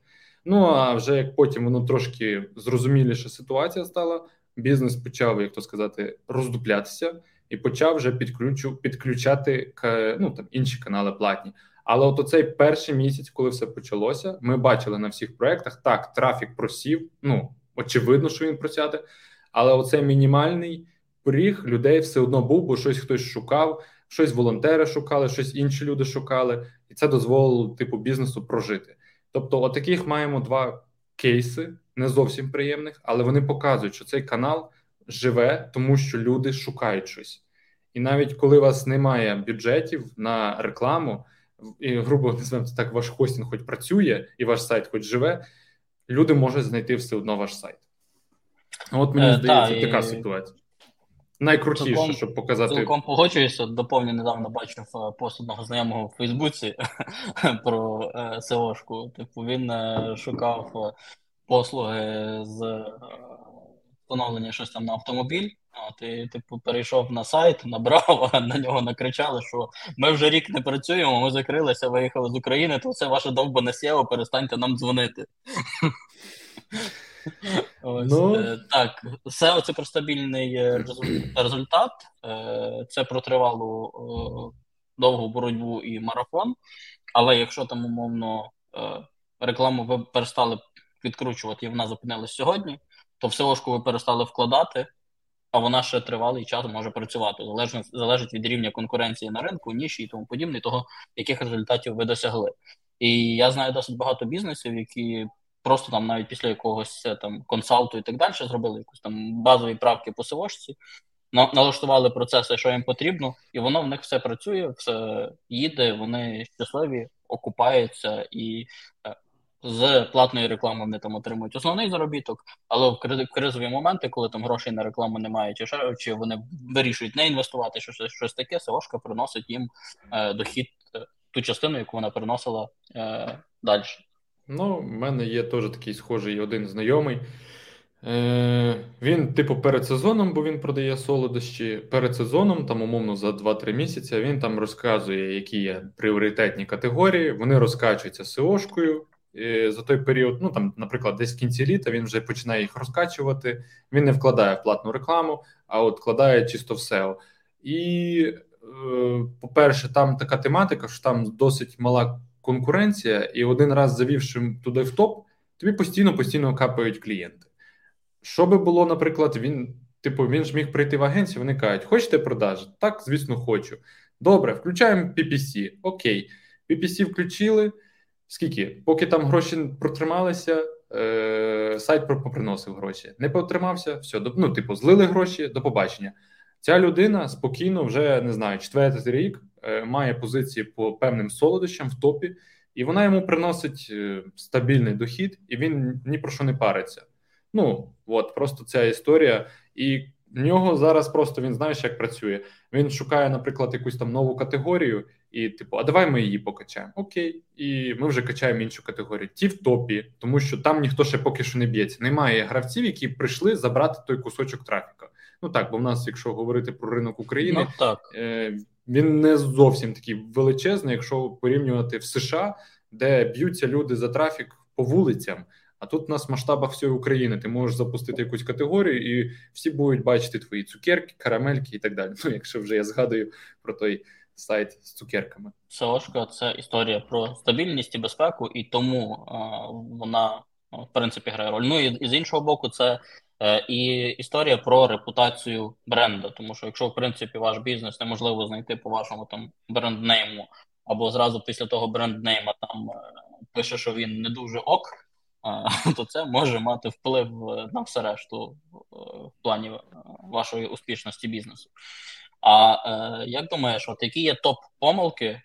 Ну а вже як потім воно трошки зрозуміліша ситуація стала бізнес почав, як то сказати, роздуплятися і почав вже підключу, підключати ну, там інші канали платні. Але от оцей перший місяць, коли все почалося, ми бачили на всіх проектах так, трафік просів. Ну очевидно, що він просяде, але оцей мінімальний поріг людей все одно був, бо щось хтось шукав, щось волонтери шукали, щось інші люди шукали, і це дозволило типу бізнесу прожити. Тобто, отаких маємо два кейси не зовсім приємних, але вони показують, що цей канал живе, тому що люди шукають щось. І навіть коли у вас немає бюджетів на рекламу, і грубо називаємо це так, ваш хостінг хоч працює, і ваш сайт хоч живе, люди можуть знайти все одно ваш сайт. От мені е, здається, та, така і... ситуація. Найкрутіше, цілком, щоб показати. Цілком погоджуюся. Доповню недавно бачив е, пост одного знайомого в Фейсбуці про е, СОшку. Типу, він е, шукав послуги з встановлення щось там на автомобіль. От і типу перейшов на сайт, набрав, а на нього накричали, що ми вже рік не працюємо, ми закрилися, виїхали з України, то це ваше довбане сєво, перестаньте нам дзвонити. Ось, ну... е, Так, SEO це про стабільний е, результат, е, це про тривалу е, довгу боротьбу і марафон. Але якщо там умовно рекламу ви перестали відкручувати, і вона зупинилась сьогодні, то в СОшку ви перестали вкладати, а вона ще тривалий час може працювати. Залежно залежить від рівня конкуренції на ринку, ніші і тому подібне, того, яких результатів ви досягли. І я знаю досить багато бізнесів, які просто там навіть після якогось е, там консалту і так далі зробили якусь там базові правки по СОшці, налаштували процеси, що їм потрібно, і воно в них все працює, все їде, вони щасливі, окупаються і е, з платної реклами вони там отримують основний заробіток, але в кризові моменти, коли там грошей на рекламу немає, чи ще, чи вони вирішують не інвестувати, що щось, щось таке, СОшка приносить їм е, дохід, е, ту частину, яку вона приносила е, далі. Ну, в мене є теж такий схожий один знайомий. Е, Він, типу, перед сезоном, бо він продає солодощі. Перед сезоном, там, умовно, за 2-3 місяці, він там розказує, які є пріоритетні категорії. Вони розкачуються СОшкою. І за той період, ну там, наприклад, десь в кінці літа він вже починає їх розкачувати. Він не вкладає в платну рекламу, а от вкладає чисто в SEO. І, е, по-перше, там така тематика, що там досить мала конкуренція, і один раз завівши туди в топ, тобі постійно постійно капають клієнти. Що би було, наприклад, він, типу, він ж міг прийти в агенцію, вони кажуть, хочете продажі? Так, звісно, хочу. Добре, включаємо PPC. Окей, PPC включили. скільки? Поки там гроші протрималися, е, сайт поприносив гроші. Не потримався, все, ну, типу, злили гроші до побачення. Ця людина спокійно, вже не знаю, четвертий рік е, має позиції по певним солодощам в топі, і вона йому приносить е, стабільний дохід, і він ні про що не париться. Ну от просто ця історія, і в нього зараз просто він знаєш, як працює. Він шукає, наприклад, якусь там нову категорію, і типу, а давай ми її покачаємо. Окей, і ми вже качаємо іншу категорію. Ті в топі, тому що там ніхто ще поки що не б'ється. Немає гравців, які прийшли забрати той кусочок трафіка. Ну так, бо в нас, якщо говорити про ринок України, ну, так. Е, він не зовсім такий величезний, якщо порівнювати в США, де б'ються люди за трафік по вулицям. А тут у нас в масштабах всієї України ти можеш запустити якусь категорію, і всі будуть бачити твої цукерки, карамельки і так далі. Ну, якщо вже я згадую про той сайт з цукерками. СОшка – це історія про стабільність і безпеку, і тому е, вона в принципі грає роль. Ну і, і з іншого боку, це і історія про репутацію бренда. Тому що якщо в принципі ваш бізнес неможливо знайти по вашому там бренднейму, або зразу після того бренднейма там е, пише, що він не дуже ок. То це може мати вплив на все решту в плані вашої успішності бізнесу. А е, як думаєш, от які є топ-помилки е,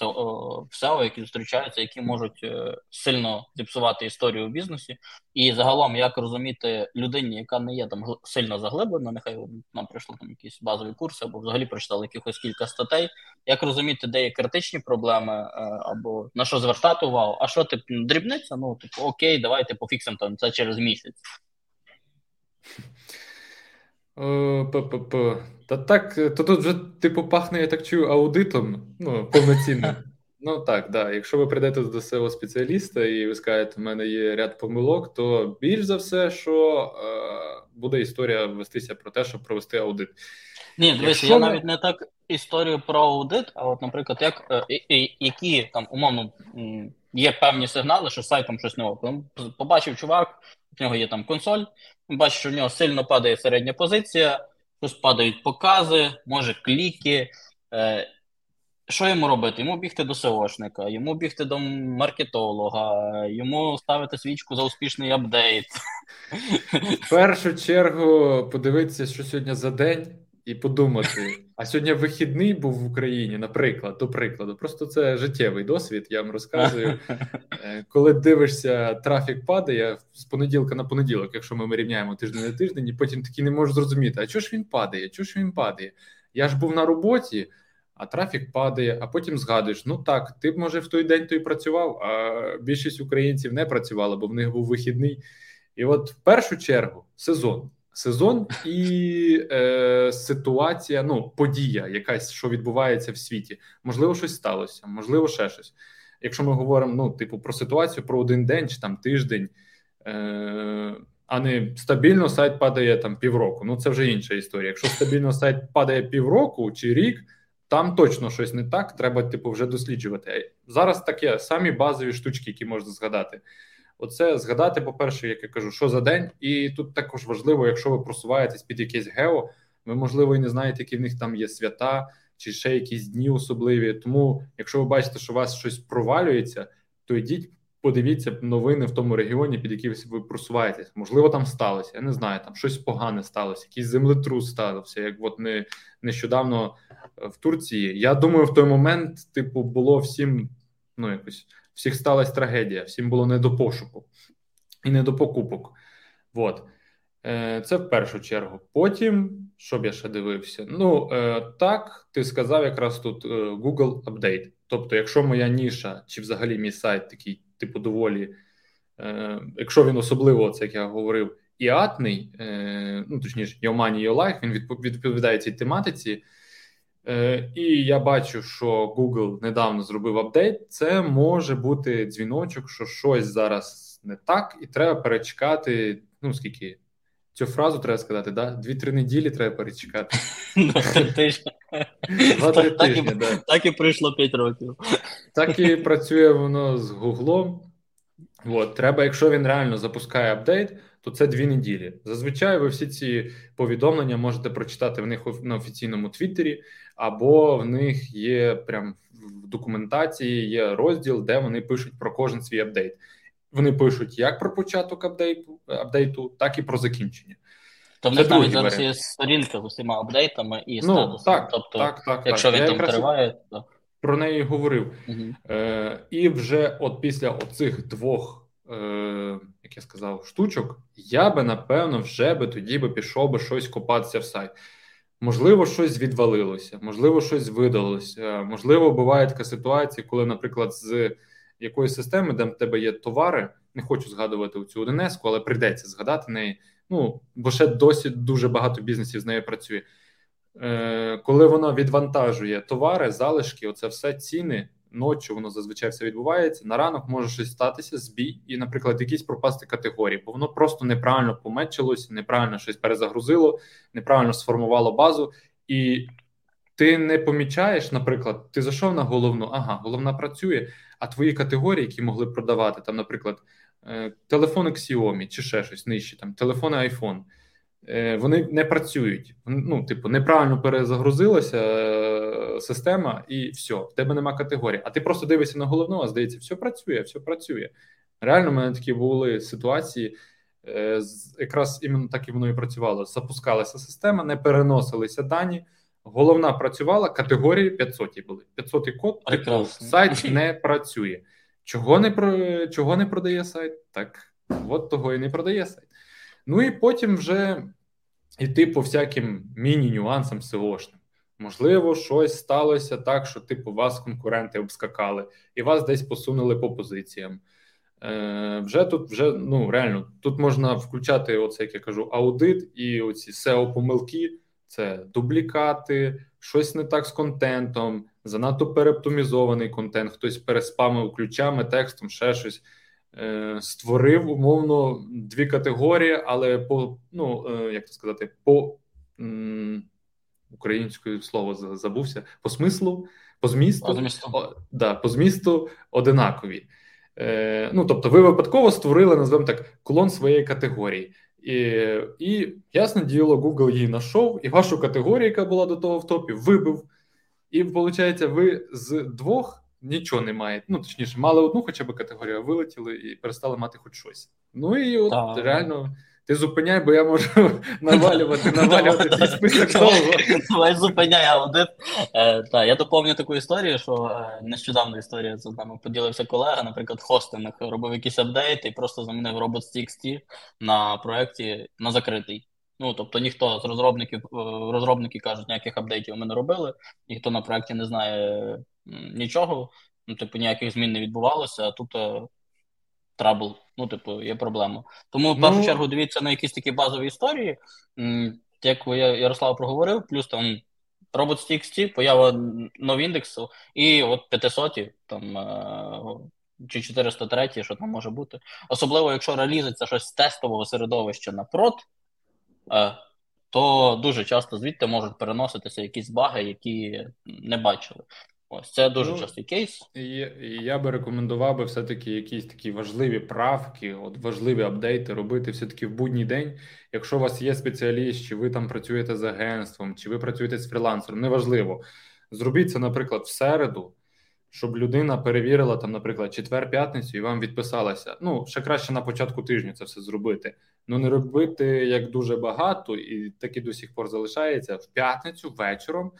в SEO, які зустрічаються, які можуть е, сильно зіпсувати історію в бізнесі, і загалом як розуміти людині, яка не є там сильно заглиблена, нехай нам прийшли там якісь базові курси, або взагалі прочитали якихось кілька статей, як розуміти, де є критичні проблеми, е, або на що звертати увагу, а що типу дрібниця? Ну типу окей, давайте пофіксимо там це через місяць. П-п-п. Та так, то тут вже типу пахне, я так чую, аудитом, ну, повноцінним. Ну так, да. Якщо ви прийдете до свого спеціаліста і ви скажете, в мене є ряд помилок, то більш за все, що е, буде історія вестися про те, щоб провести аудит. Ні, дивись, я навіть не так історію про аудит, а от, наприклад, як е, і, які там умовно є певні сигнали, що сайтом щось не ок. Побачив чувак, в нього є там консоль, бачиш, що в нього сильно падає середня позиція, щось падають покази, може кліки. Е, Що йому робити? Йому бігти до СОшника, йому бігти до маркетолога, йому ставити свічку за успішний апдейт. В першу чергу подивитися, що сьогодні за день і подумати, а сьогодні вихідний був в Україні, наприклад, до прикладу. Просто це життєвий досвід. Я вам розказую. Е, коли дивишся, трафік падає з понеділка на понеділок, якщо ми рівняємо тиждень на тиждень, і потім такі не можеш зрозуміти, а чого ж він падає? Чого ж він падає? Я ж був на роботі. А трафік падає, а потім згадуєш: ну так, ти б може в той день той працював, а більшість українців не працювала, бо в них був вихідний. І от в першу чергу сезон сезон і е, ситуація, ну подія, якась що відбувається в світі. Можливо, щось сталося, можливо, ще щось. Якщо ми говоримо ну, типу, про ситуацію про один день чи там тиждень, е, а не стабільно сайт падає там півроку. Ну це вже інша історія. Якщо стабільно сайт падає півроку чи рік, там точно щось не так. Треба, типу, вже досліджувати. Зараз таке самі базові штучки, які можна згадати. Оце згадати, по-перше, як я кажу, що за день, і тут також важливо, якщо ви просуваєтесь під якесь гео, ви можливо і не знаєте, які в них там є свята чи ще якісь дні особливі. Тому, якщо ви бачите, що у вас щось провалюється, то йдіть, подивіться новини в тому регіоні, під яким ви просуваєтесь. Можливо, там сталося. Я не знаю, там щось погане сталося, якийсь землетрус стався, як от не нещодавно е, в Турції. Я думаю, в той момент, типу, було всім ну якось всіх сталася трагедія, всім було не до пошуку і не до покупок. От. Е, це в першу чергу. Потім, що б я ще дивився? Ну е, так, ти сказав якраз тут е, Google Update. Тобто, якщо моя ніша, чи взагалі мій сайт такий, типу, доволі, якщо він особливо, це як я говорив, іатний, ну точніше, Your Money, Your Life, він відповідає цій тематиці. Е, і я бачу, що Google недавно зробив апдейт. Це може бути дзвіночок, що щось зараз не так, і треба перечекати. Ну скільки цю фразу треба сказати, да? Дві-три неділі треба перечекати. Два-три тижні, так і пройшло п'ять років. Так і працює воно з Гуглом. От, треба, якщо він реально запускає апдейт, то це дві неділі. Зазвичай ви всі ці повідомлення можете прочитати в них на офіційному твіттері, або в них є прям в документації є розділ, де вони пишуть про кожен свій апдейт. Вони пишуть як про початок апдейту, апдейту так і про закінчення. То в них навіть зараз є сторінка з усіма апдейтами і ну, статусами. Так, тобто, так, так, якщо так. він там триває, то про неї говорив. Угу. Е, І вже от після оцих двох, е, як я сказав, штучок, я би напевно вже би тоді би пішов би щось копатися в сайт. Можливо, щось відвалилося, можливо, щось видалося. Можливо, буває така ситуація, коли, наприклад, з якоїсь системи, де в тебе є товари, не хочу згадувати цю 1 але прийдеться згадати неї. Ну бо ще досі дуже багато бізнесів з нею працює. Е, Коли воно відвантажує товари, залишки, оце все ціни. Ночі воно зазвичай все відбувається. На ранок може щось статися, збій, і, наприклад, якісь пропасти категорії, бо воно просто неправильно помечилося, неправильно щось перезагрузило, неправильно сформувало базу, і ти не помічаєш, наприклад, ти зайшов на головну, ага, головна працює, а твої категорії, які могли продавати, там, наприклад, е, телефони Xiaomi чи ще щось нижче, там телефони iPhone, вони не працюють. Ну, типу, неправильно перезагрузилася е, система, і все, в тебе нема категорії. А ти просто дивишся на головну, а здається, все працює, все працює. Реально, в мене такі були ситуації. Якраз іменно так і воно і працювало. Запускалася система, не переносилися дані. Головна працювала, категорії 500 були. 500 код, типу, сайт не працює. Чого не чого не продає сайт? Так от того і не продає сайт. Ну і потім вже йти по всяким міні-нюансам SEO-шним. Можливо, щось сталося так, що типу вас конкуренти обскакали, і вас десь посунули по позиціям. Е, Вже тут вже ну реально тут можна включати, оце як я кажу, аудит і оці SEO-помилки це дублікати, щось не так з контентом, занадто перептомізований контент, хтось переспамив ключами, текстом, ще щось. Е, створив умовно дві категорії, але по ну е, як це сказати, по українською слово забувся, по смислу, по змісту, змісту. О, да, по змісту одинакові. Е, Ну тобто, ви випадково створили, назвемо так, клон своєї категорії. І і ясне діло, Google її знайшов, і вашу категорію, яка була до того в топі, вибив. І виходить, ви з двох нічого не маєте. Ну, точніше, мали одну хоча б категорію, вилетіли і перестали мати хоч щось. Ну і от так. реально. Ти зупиняй, бо я можу навалювати, навалювати цей список довго. Давай зупиняй аудит. Е, та, я доповню таку історію, що е, нещодавно історія з нами поділився колега, наприклад, хостинг робив якийсь апдейт і просто замінив Robots.txt на проєкті на закритий. Ну, тобто ніхто з розробників, е, розробники кажуть, ніяких апдейтів ми не робили, ніхто на проєкті не знає нічого, ну, типу, ніяких змін не відбувалося, а тут trouble. Ну, типу, є проблема. Тому в першу ну... чергу дивіться на якісь такі базові історії, як Ярослав проговорив, плюс там Robots.txt, поява noindex у, і от 500 там е, чи 403, що там може бути. Особливо, якщо реалізується щось з тестового середовища на прод, е, то дуже часто звідти можуть переноситися якісь баги, які не бачили. Ось це дуже ну, частий кейс. І, і Я би рекомендував би все-таки якісь такі важливі правки, от важливі апдейти робити все-таки в будній день. Якщо у вас є спеціаліст, чи ви там працюєте з агентством, чи ви працюєте з фрілансером, неважливо. Зробіть це, наприклад, в середу, щоб людина перевірила там, наприклад, четвер-п'ятницю і вам відписалася. Ну, ще краще на початку тижня це все зробити. Ну не робити як дуже багато, і таки до сих пор залишається в п'ятницю вечором.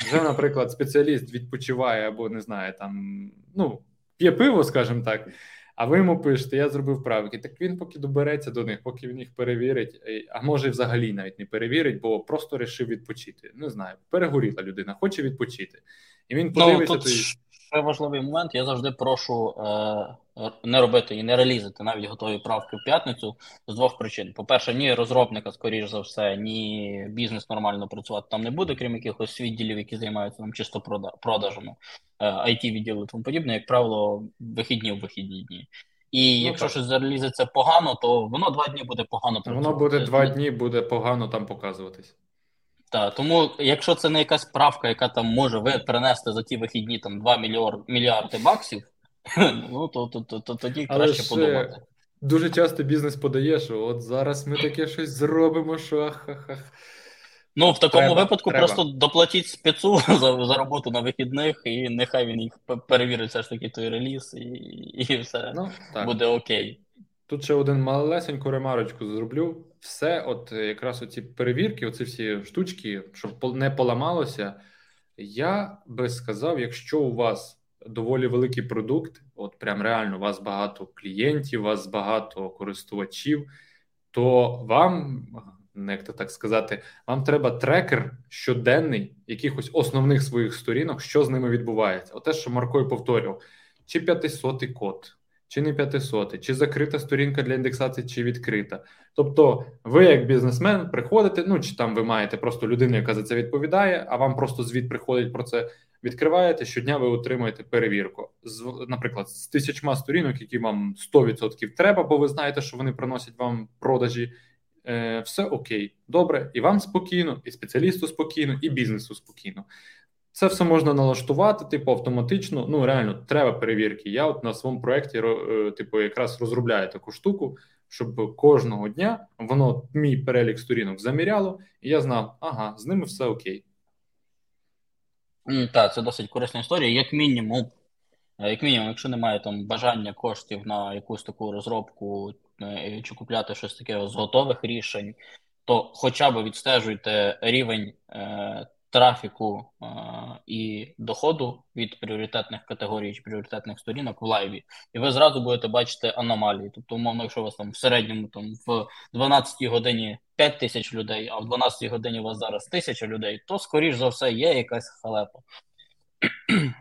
Вже, наприклад, спеціаліст відпочиває або не знаю, там ну п'є пиво, скажімо так. А ви йому пишете, я зробив правки. Так він поки добереться до них, поки він їх перевірить, а може взагалі навіть не перевірить, бо просто рішив відпочити. Не знаю, перегоріла людина, хоче відпочити, і він ну, подивиться. Ну, тут... Ще важливий момент. Я завжди прошу е, не робити і не релізити навіть готові правки в п'ятницю з двох причин: по-перше, ні розробника, скоріш за все, ні бізнес нормально працювати там не буде, крім якихось відділів, які займаються там чисто продажами, е, it відділи тому подібне, як правило, вихідні в вихідні дні. І ну, якщо так. щось зарелізиться погано, то воно два дні буде погано працювати. Воно буде два дні, буде погано там показуватись. Так, тому якщо це не якась правка, яка там може ви принести за ті вихідні там 2 мільярди, мільярди баксів, ну то то, то, то тоді краще ж, подумати. дуже часто бізнес подає, що от зараз ми таке щось зробимо, що ах-ах-ах. Ну, в такому треба, випадку треба. просто доплатіть спецу за за роботу на вихідних, і нехай він їх перевірить все ж таки той реліз, і і все ну, буде окей. Тут ще один малесеньку ремарочку зроблю. Все, от якраз оці перевірки, оці всі штучки, щоб не поламалося. Я би сказав, якщо у вас доволі великий продукт, от прям реально у вас багато клієнтів, у вас багато користувачів, то вам як то так сказати, вам треба трекер щоденний якихось основних своїх сторінок, що з ними відбувається. Оте, що Марко повторював, чи 500 код, чи не 500, чи закрита сторінка для індексації, чи відкрита. Тобто, ви, як бізнесмен, приходите, ну чи там ви маєте просто людину, яка за це відповідає, а вам просто звіт приходить про це. Відкриваєте щодня, ви отримуєте перевірку з, наприклад, з тисячма сторінок, які вам 100% треба, бо ви знаєте, що вони приносять вам продажі, е, все окей, добре, і вам спокійно, і спеціалісту спокійно, і бізнесу спокійно. Це все можна налаштувати, типу, автоматично. Ну, реально, треба перевірки. Я от на своєму проєкті, е, типу, якраз розробляю таку штуку, щоб кожного дня воно мій перелік сторінок заміряло, і я знав, ага, з ними все окей. Так, це досить корисна історія. Як мінімум, е, як мінімум, якщо немає там бажання коштів на якусь таку розробку Е, чи купляти щось таке з готових рішень, то хоча б відстежуйте рівень трафіку е, і доходу від пріоритетних категорій чи пріоритетних сторінок в лайві, і ви зразу будете бачити аномалії. Тобто, умовно, якщо у вас там в середньому там в 12 годині 5 тисяч людей, а в 12 годині у вас зараз тисяча людей, то скоріш за все є якась халепа.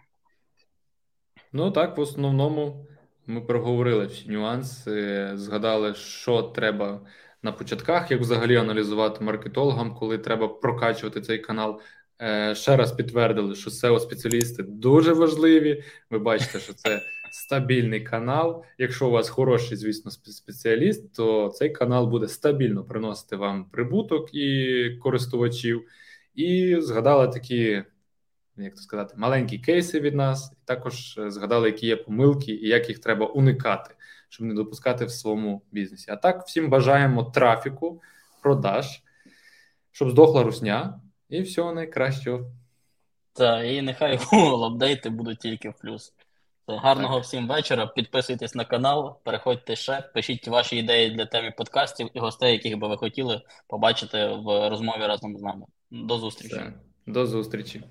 Ну так, в основному ми проговорили всі нюанси, згадали, що треба на початках, як взагалі аналізувати маркетологам, коли треба прокачувати цей канал. Е, ще раз підтвердили, що seo спеціалісти дуже важливі. Ви бачите, що це стабільний канал. Якщо у вас хороший, звісно, спеціаліст, то цей канал буде стабільно приносити вам прибуток і користувачів. І згадали такі як то сказати, маленькі кейси від нас, і також е, згадали, які є помилки і як їх треба уникати, щоб не допускати в своєму бізнесі. А так, всім бажаємо трафіку, продаж, щоб здохла русня, і всього найкращого. Так, і нехай Google апдейти будуть тільки в плюс. Гарного так. всім вечора. Підписуйтесь на канал, переходьте ще, пишіть ваші ідеї для теми подкастів і гостей, яких би ви хотіли побачити в розмові разом з нами. До зустрічі. Все. До зустрічі.